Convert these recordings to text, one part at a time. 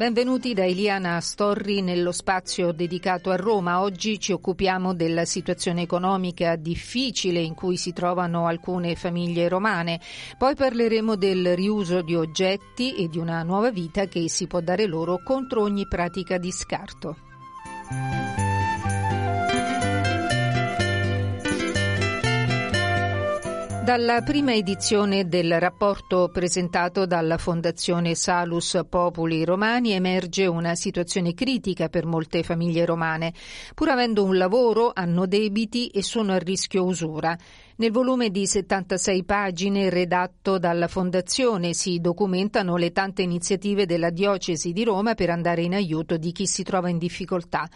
Benvenuti da Eliana Storri nello spazio dedicato a Roma. Oggi ci occupiamo della situazione economica difficile in cui si trovano alcune famiglie romane. Poi parleremo del riuso di oggetti e di una nuova vita che si può dare loro contro ogni pratica di scarto. Dalla prima edizione del rapporto presentato dalla Fondazione Salus Populi Romani emerge una situazione critica per molte famiglie romane. Pur avendo un lavoro, hanno debiti e sono a rischio usura. Nel volume di 76 pagine redatto dalla Fondazione si documentano le tante iniziative della Diocesi di Roma per andare in aiuto di chi si trova in difficoltà.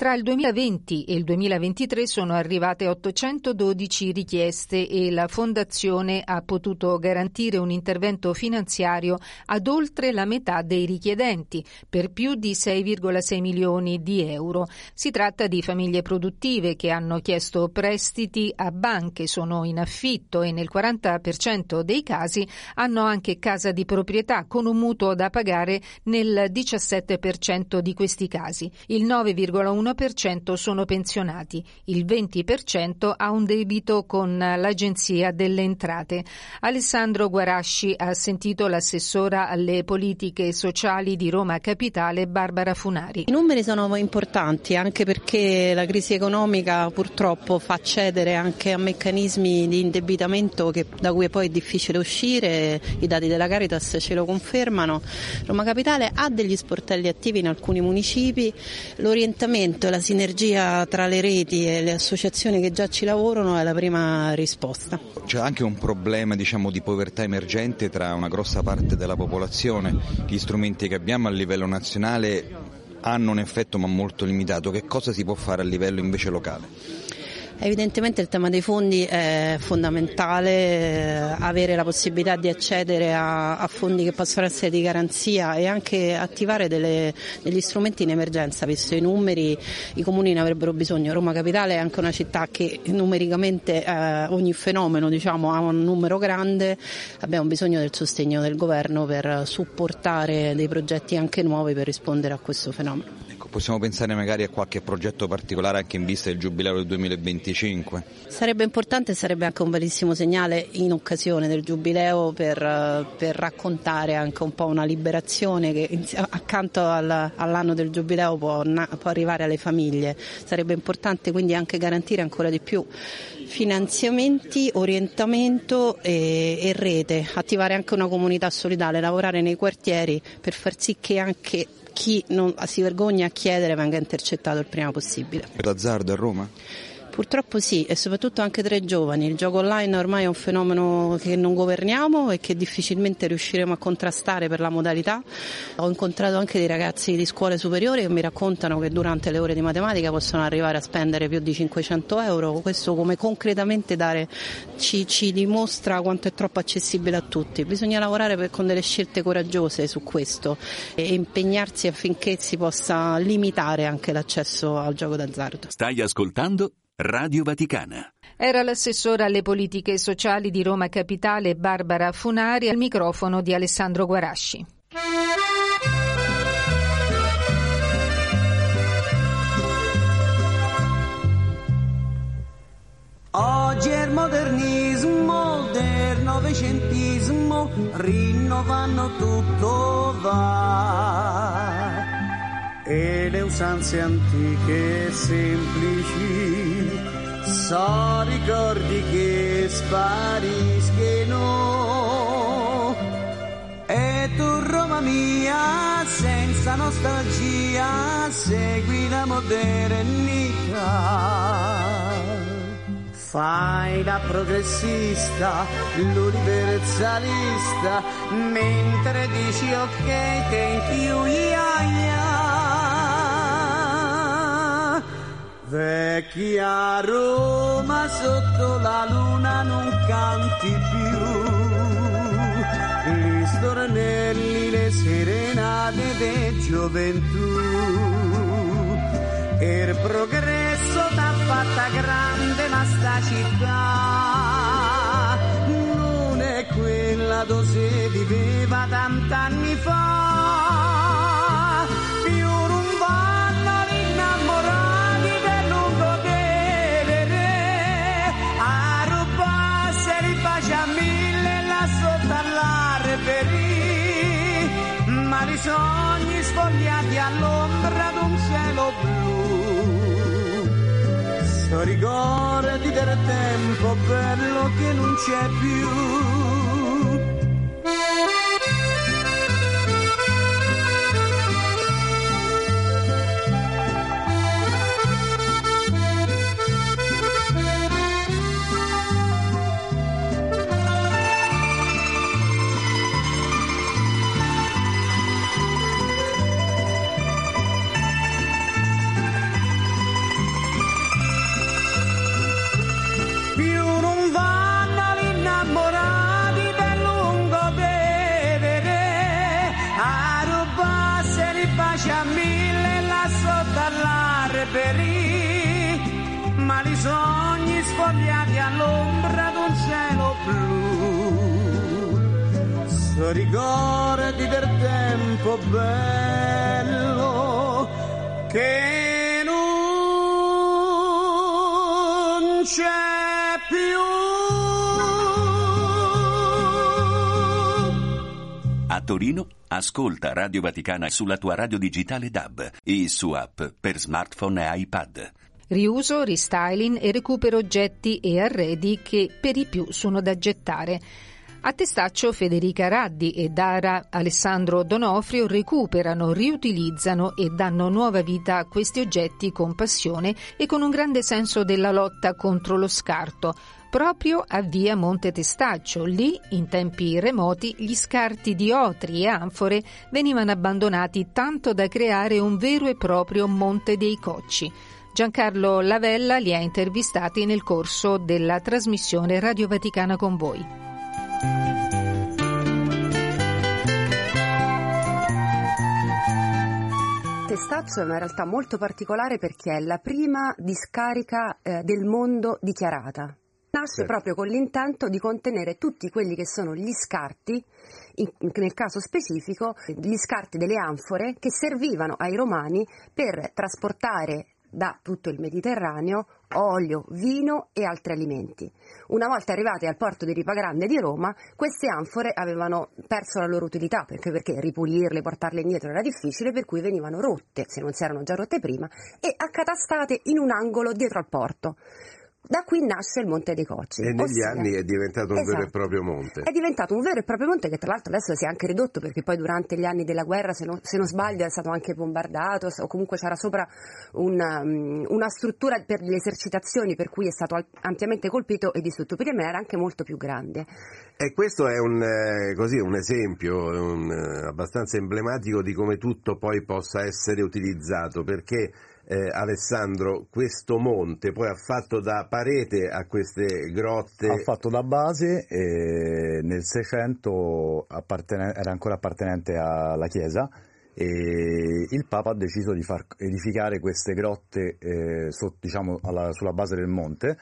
Tra il 2020 e il 2023 sono arrivate 812 richieste e la Fondazione ha potuto garantire un intervento finanziario ad oltre la metà dei richiedenti, per più di 6,6 milioni di euro. Si tratta di famiglie produttive che hanno chiesto prestiti a banche, sono in affitto e nel 40% dei casi hanno anche casa di proprietà con un mutuo da pagare nel 17% di questi casi. Il 9,1 l'1% sono pensionati, il 20% ha un debito con l'Agenzia delle Entrate. Alessandro Guarasci ha sentito l'assessora alle politiche sociali di Roma Capitale Barbara Funari. I numeri sono importanti anche perché la crisi economica purtroppo fa cedere anche a meccanismi di indebitamento che, da cui poi è difficile uscire, i dati della Caritas ce lo confermano. Roma Capitale ha degli sportelli attivi in alcuni municipi, l'orientamento e la sinergia tra le reti e le associazioni che già ci lavorano è la prima risposta. C'è anche un problema diciamo, di povertà emergente tra una grossa parte della popolazione, gli strumenti che abbiamo a livello nazionale hanno un effetto ma molto limitato, che cosa si può fare a livello invece locale? Evidentemente il tema dei fondi è fondamentale, eh, avere la possibilità di accedere a, a, fondi che possono essere di garanzia e anche attivare delle, degli strumenti in emergenza, visto i numeri i comuni ne avrebbero bisogno. Roma Capitale è anche una città che numericamente eh, ogni fenomeno diciamo, ha un numero grande, abbiamo bisogno del sostegno del governo per supportare dei progetti anche nuovi per rispondere a questo fenomeno. Possiamo pensare magari a qualche progetto particolare anche in vista del giubileo del 2025? Sarebbe importante e sarebbe anche un bellissimo segnale in occasione del giubileo per, per raccontare anche un po' una liberazione che accanto al, all'anno del giubileo può, può arrivare alle famiglie. Sarebbe importante quindi anche garantire ancora di più finanziamenti, orientamento e, e rete, attivare anche una comunità solidale, lavorare nei quartieri per far sì che anche chi non si vergogna a chiedere venga intercettato il prima possibile. D'azzardo a Roma? Purtroppo sì, e soprattutto anche tra i giovani. Il gioco online ormai è un fenomeno che non governiamo e che difficilmente riusciremo a contrastare per la modalità. Ho incontrato anche dei ragazzi di scuole superiori che mi raccontano che durante le ore di matematica possono arrivare a spendere più di 500 euro. Questo come concretamente dare ci, ci dimostra quanto è troppo accessibile a tutti. Bisogna lavorare per, con delle scelte coraggiose su questo e impegnarsi affinché si possa limitare anche l'accesso al gioco d'azzardo. Stai ascoltando Radio Vaticana. Era l'assessora alle politiche sociali di Roma Capitale Barbara Funari al microfono di Alessandro Guarasci. Oggi è il modernismo del novecentismo, rinnovano tutto va. E le usanze antiche e semplici, so ricordi che spariscono. E tu Roma mia, senza nostalgia, segui la modernità. Fai la progressista, l'universalista, mentre dici ok, thank you, yeah, yeah. È chi a Roma sotto la luna non canti più gli stornelli, le serenate di gioventù. Il progresso t'ha fatta grande, ma sta città non è quella dove si viveva tant'anni fa. Sogni sfogliati all'ombra d'un cielo blu. So ricordi del tempo bello che non c'è. Più Ricordi del tempo bello che non c'è più. A Torino, ascolta Radio Vaticana sulla tua radio digitale DAB e su app per smartphone e iPad. Riuso, restyling e recupero oggetti e arredi che per i più sono da gettare. A Testaccio Federica Raddi e Dara Alessandro Donofrio recuperano, riutilizzano e danno nuova vita a questi oggetti con passione e con un grande senso della lotta contro lo scarto. Proprio a via Monte Testaccio, lì, in tempi remoti, gli scarti di otri e anfore venivano abbandonati tanto da creare un vero e proprio Monte dei Cocci. Giancarlo Lavella li ha intervistati nel corso della trasmissione Radio Vaticana con voi. Testaccio è una realtà molto particolare perché è la prima discarica eh, del mondo dichiarata. Nasce proprio con l'intento di contenere tutti quelli che sono gli scarti, in- nel caso specifico gli scarti delle anfore che servivano ai romani per trasportare da tutto il Mediterraneo olio, vino e altri alimenti. Una volta arrivati al porto di Ripagrande di Roma, queste anfore avevano perso la loro utilità perché, perché ripulirle, portarle indietro era difficile, per cui venivano rotte, se non si erano già rotte prima, e accatastate in un angolo dietro al porto. Da qui nasce il Monte dei Cocci. E negli ossia- anni è diventato un vero e Esatto. proprio monte. È diventato un vero e proprio monte che tra l'altro adesso si è anche ridotto perché poi durante gli anni della guerra, se non, se non sbaglio, è stato anche bombardato o comunque c'era sopra una, mm, una struttura per le esercitazioni per cui è stato ampiamente colpito e distrutto. Prima era anche molto più grande. E questo è un, eh, così, un esempio un, eh, abbastanza emblematico di come tutto poi possa essere utilizzato, perché eh, Alessandro questo monte poi ha fatto da parete a queste grotte. Ha fatto da base e nel 600 appartene- era ancora appartenente alla chiesa e il Papa ha deciso di far edificare queste grotte eh, so- diciamo, alla- sulla base del monte,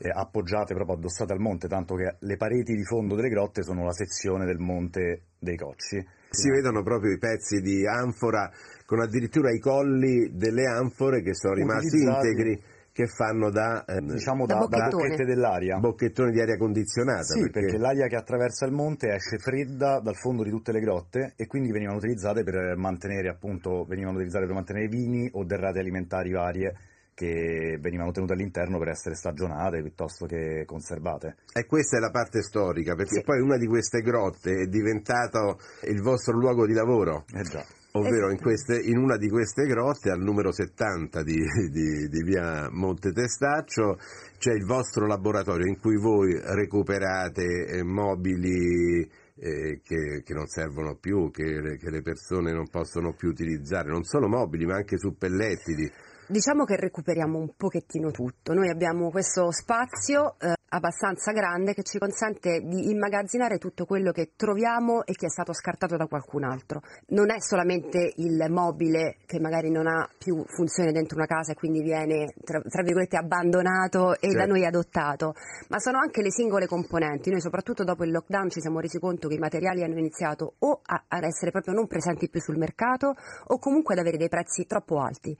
eh, appoggiate proprio addossate al monte, tanto che le pareti di fondo delle grotte sono la sezione del monte dei Cocci. Si vedono proprio i pezzi di anfora con addirittura i colli delle anfore che sono rimasti Utilizzati. integri che fanno da, eh, Diciamo Da da, da bocchettone. bocchette dell'aria. bocchettoni di aria condizionata. Sì, perché... l'aria che attraversa il monte esce fredda dal fondo di tutte le grotte e quindi venivano utilizzate per mantenere appunto venivano utilizzate per mantenere vini o derrate alimentari varie che venivano tenute all'interno per essere stagionate piuttosto che conservate. E questa è la parte storica, perché Sì. poi una di queste grotte è diventato il vostro luogo di lavoro. Eh già. Ovvero Eh in, queste- in una di queste grotte, al numero 70 di, di- di via Monte Testaccio, c'è il vostro laboratorio in cui voi recuperate eh, mobili eh, che, che non servono più, che, le- che le persone non possono più utilizzare, non solo mobili ma anche suppellettili. Diciamo che recuperiamo un pochettino tutto. Noi abbiamo questo spazio eh, abbastanza grande che ci consente di immagazzinare tutto quello che troviamo e che è stato scartato da qualcun altro. Non è solamente il mobile che magari non ha più funzione dentro una casa e quindi viene tra, tra virgolette abbandonato e Certo. da noi adottato, ma sono anche le singole componenti. Noi soprattutto dopo il lockdown ci siamo resi conto che i materiali hanno iniziato o a- ad essere proprio non presenti più sul mercato o comunque ad avere dei prezzi troppo alti.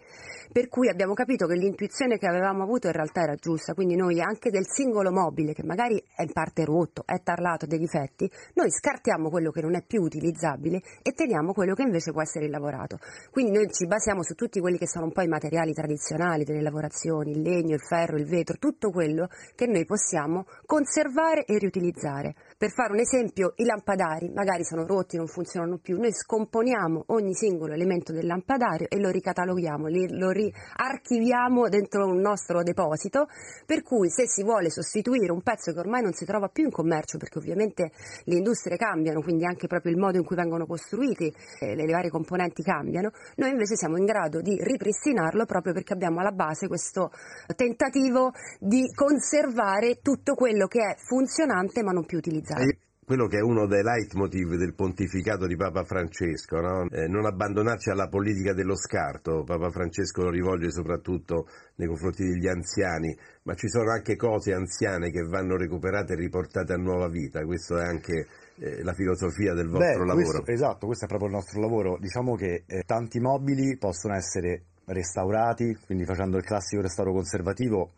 Per cui abbiamo capito che l'intuizione che avevamo avuto in realtà era giusta, quindi noi anche del singolo mobile che magari è in parte rotto, è tarlato, ha dei difetti, noi scartiamo quello che non è più utilizzabile e teniamo quello che invece può essere lavorato. Quindi noi ci basiamo su tutti quelli che sono un po' i materiali tradizionali delle lavorazioni, il legno, il ferro, il vetro, tutto quello che noi possiamo conservare e riutilizzare. Per fare un esempio, i lampadari magari sono rotti, non funzionano più, noi scomponiamo ogni singolo elemento del lampadario e lo ricataloghiamo, lo riarchiviamo dentro un nostro deposito, per cui se si vuole sostituire un pezzo che ormai non si trova più in commercio, perché ovviamente le industrie cambiano, quindi anche proprio il modo in cui vengono costruiti, eh, le, le varie componenti cambiano, noi invece siamo in grado di ripristinarlo proprio perché abbiamo alla base questo tentativo di conservare tutto quello che è funzionante ma non più utilizzato. E quello che è uno dei leitmotiv del pontificato di Papa Francesco, no? Eh, non abbandonarci alla politica dello scarto, Papa Francesco lo rivolge soprattutto nei confronti degli anziani, ma ci sono anche cose anziane che vanno recuperate e riportate a nuova vita, questa è anche eh, la filosofia del vostro Beh, lavoro. questo- esatto, questo è proprio il nostro lavoro. Diciamo che eh, tanti mobili possono essere restaurati, quindi facendo il classico restauro conservativo,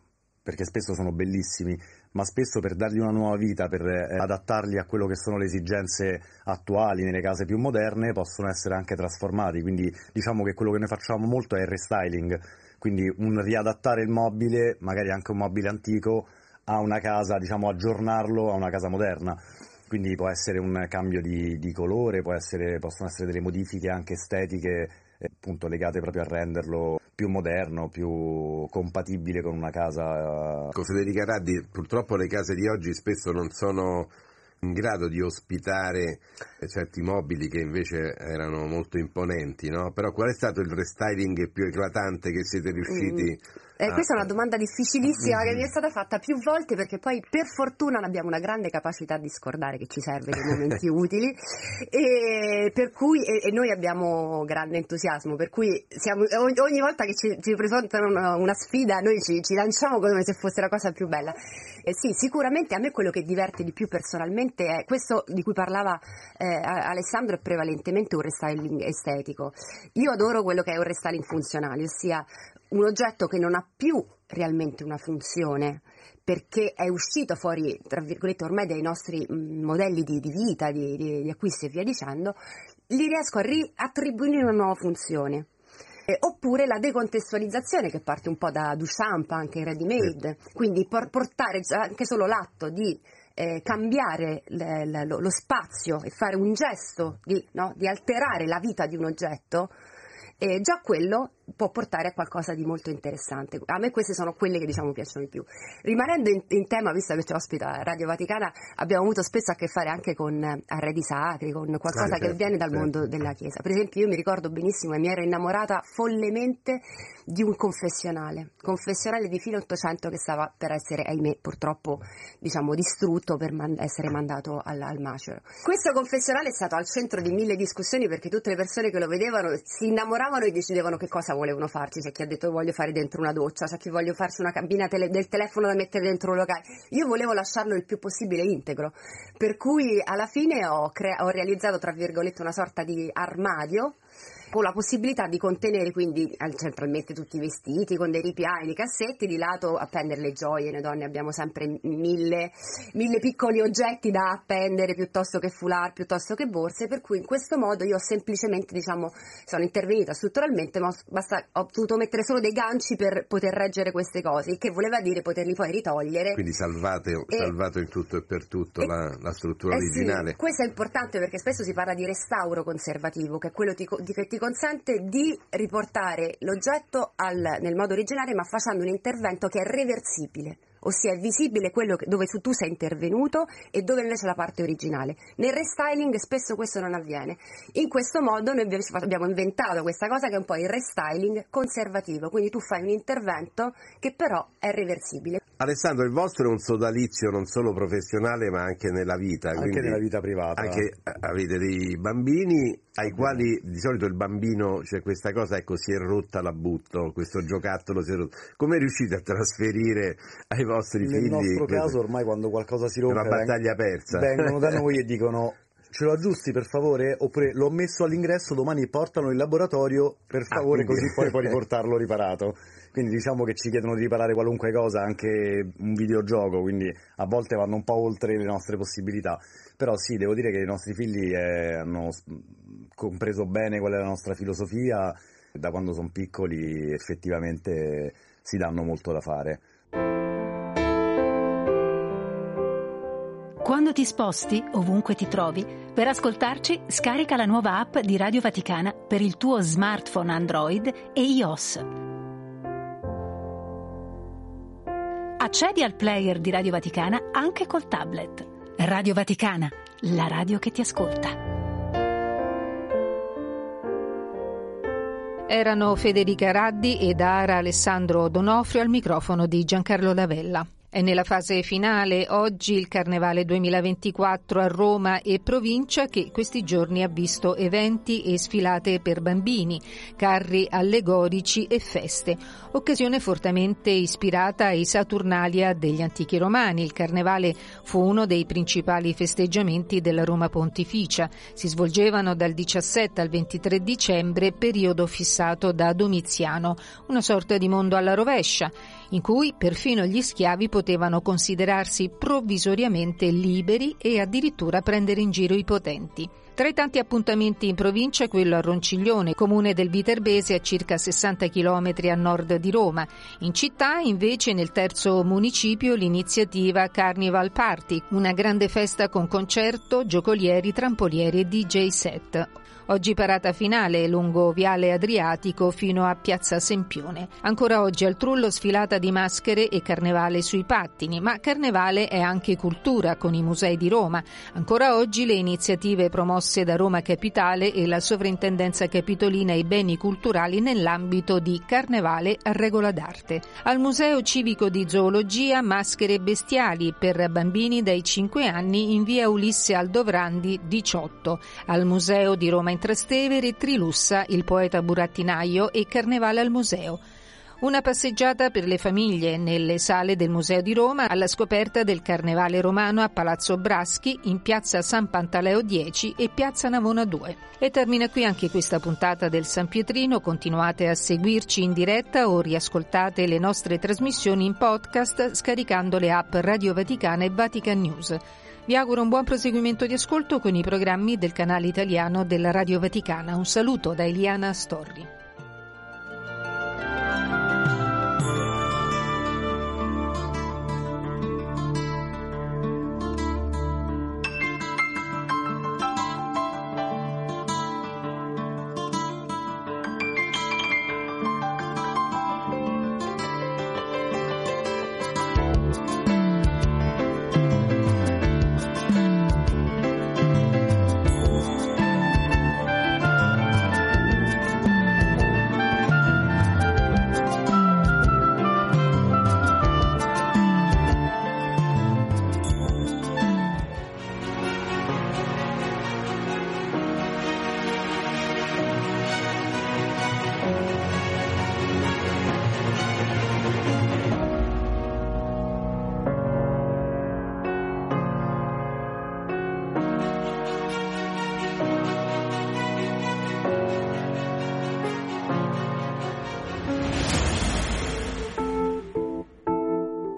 perché spesso sono bellissimi, ma spesso per dargli una nuova vita, per eh, adattarli a quello che sono le esigenze attuali nelle case più moderne, possono essere anche trasformati. Quindi diciamo che quello che noi facciamo molto è il restyling, quindi un riadattare il mobile, magari anche un mobile antico, a una casa, diciamo aggiornarlo a una casa moderna. Quindi può essere un cambio di, di colore, essere- possono essere delle modifiche anche estetiche, appunto legate proprio a renderlo più moderno, più compatibile con una casa. Con Federica Raddi, purtroppo le case di oggi spesso non sono in grado di ospitare eh, certi mobili che invece erano molto imponenti, no? Però qual è stato il restyling più eclatante che siete riusciti Eh, a- questa è una domanda difficilissima che mi è stata fatta più volte perché poi per fortuna abbiamo una grande capacità di scordare che ci serve nei momenti utili e, per cui, e, e noi abbiamo grande entusiasmo per cui siamo- ogni, volta che ci, ci presentano una, una sfida noi ci, ci lanciamo come se fosse la cosa più bella. Eh, sì, sicuramente a me quello che diverte di più personalmente è questo di cui parlava eh, Alessandro è prevalentemente un restyling estetico. Io adoro quello che è un restyling funzionale, ossia un oggetto che non ha più realmente una funzione perché è uscito fuori, tra virgolette, ormai dai nostri mm, modelli di, di vita, di, di- di acquisti e via dicendo, gli riesco a riattribuire una nuova funzione. Eh, oppure la decontestualizzazione che parte un po' da Duchamp anche in ready made, quindi por- portare anche solo l'atto di eh, cambiare le- lo, lo spazio e fare un gesto di, no, di alterare la vita di un oggetto, eh, già quello può portare a qualcosa di molto interessante. A me queste sono quelle che diciamo piacciono di più. Rimanendo in, in tema, visto che ci ospita Radio Vaticana, abbiamo avuto spesso a che fare anche con eh, arredi sacri, con qualcosa Ah, che certo, viene dal certo. mondo della Chiesa. Per esempio, io mi ricordo benissimo e mi ero innamorata follemente di un confessionale, confessionale di fine 800 che stava per essere, ahimè, purtroppo, diciamo, distrutto per man- essere mandato al, al macero. Questo confessionale è stato al centro di mille discussioni perché tutte le persone che lo vedevano si innamoravano e decidevano che cosa volevano farci. C'è chi ha detto voglio fare dentro una doccia, c'è chi voglio farci una cabina tele- del telefono da mettere dentro un locale. Io volevo lasciarlo il più possibile integro, per cui alla fine ho, crea- ho realizzato, tra virgolette, una sorta di armadio con la possibilità di contenere quindi centralmente tutti i vestiti con dei ripiani, dei cassetti, di lato appendere le gioie, noi donne abbiamo sempre mille, mille piccoli oggetti da appendere piuttosto che foulard, piuttosto che borse, per cui in questo modo io ho semplicemente diciamo sono intervenuta strutturalmente ma ho, basta, ho dovuto mettere solo dei ganci per poter reggere queste cose, il che voleva dire poterli poi ritogliere. Quindi salvate, E- salvato in tutto e per tutto e- la, la struttura Eh sì, originale. questo è importante perché spesso si parla di restauro conservativo, che è quello co- di- che ti consente di riportare l'oggetto al- nel modo originale, ma facendo un intervento che è reversibile. ossia è visibile quello dove tu sei intervenuto e dove invece la parte originale. Nel restyling spesso questo non avviene. In questo modo noi abbiamo inventato questa cosa che è un po' il restyling conservativo, quindi tu fai un intervento che però è reversibile. Alessandro, il vostro è un sodalizio non solo professionale ma anche nella vita. Anche nella vita privata. Anche eh, avete dei bambini ai quali di solito il bambino c'è cioè questa cosa, ecco, si è rotta la butto, questo giocattolo si è rotto. Come riuscite a trasferire ai vostri Nel figli? Nel nostro caso ormai quando qualcosa si rompe... Una battaglia persa. Vengono da noi e dicono ce lo aggiusti per favore? Oppure l'ho messo all'ingresso, domani portalo in laboratorio per ah, favore, ah, così poi puoi riportarlo riparato. Quindi diciamo che ci chiedono di riparare qualunque cosa, anche un videogioco, quindi a volte vanno un po' oltre le nostre possibilità. Però sì, devo dire che i nostri figli eh, hanno compreso bene qual è la nostra filosofia, da quando sono piccoli effettivamente si danno molto da fare. Quando ti sposti, ovunque ti trovi, per ascoltarci scarica la nuova app di Radio Vaticana per il tuo smartphone Android e iOS. Accedi al player di Radio Vaticana anche col tablet. Radio Vaticana, la radio che ti ascolta. Erano Federica Raddi ed Ara Alessandro Donofrio al microfono di Giancarlo Lavella. È nella fase finale oggi il Carnevale 2024 a Roma e provincia che questi giorni ha visto eventi e sfilate per bambini, carri allegorici e feste. Occasione fortemente ispirata ai Saturnalia degli antichi romani. Il Carnevale fu uno dei principali festeggiamenti della Roma Pontificia. Si svolgevano dal 17 al 23 dicembre, periodo fissato da Domiziano, una sorta di mondo alla rovescia in cui perfino gli schiavi potevano considerarsi provvisoriamente liberi e addirittura prendere in giro i potenti. Tra i tanti appuntamenti in provincia quello a Ronciglione, comune del Viterbese a circa 60 km a nord di Roma. In città invece nel terzo municipio l'iniziativa Carnival Party, una grande festa con concerto, giocolieri, trampolieri e DJ set. Oggi parata finale lungo Viale Adriatico fino a Piazza Sempione. Ancora oggi al Trullo sfilata di maschere e carnevale sui pattini, ma carnevale è anche cultura con i musei di Roma. Ancora oggi le iniziative promosse da Roma Capitale e la Sovrintendenza Capitolina ai beni culturali nell'ambito di Carnevale a regola d'arte. Al Museo Civico di Zoologia maschere bestiali per bambini dai 5 anni in via Ulisse Aldovrandi 18. Al Museo di Roma in Trastevere, Trilussa, il poeta burattinaio e Carnevale al museo. Una passeggiata per le famiglie nelle sale del Museo di Roma alla scoperta del Carnevale romano a Palazzo Braschi in piazza San Pantaleo 10 e piazza Navona 2. E termina qui anche questa puntata del San Pietrino. Continuate a seguirci in diretta o riascoltate le nostre trasmissioni in podcast scaricando le app Radio Vaticana e Vatican News. Vi auguro un buon proseguimento di ascolto con i programmi del canale italiano della Radio Vaticana. Un saluto da Eliana Storri.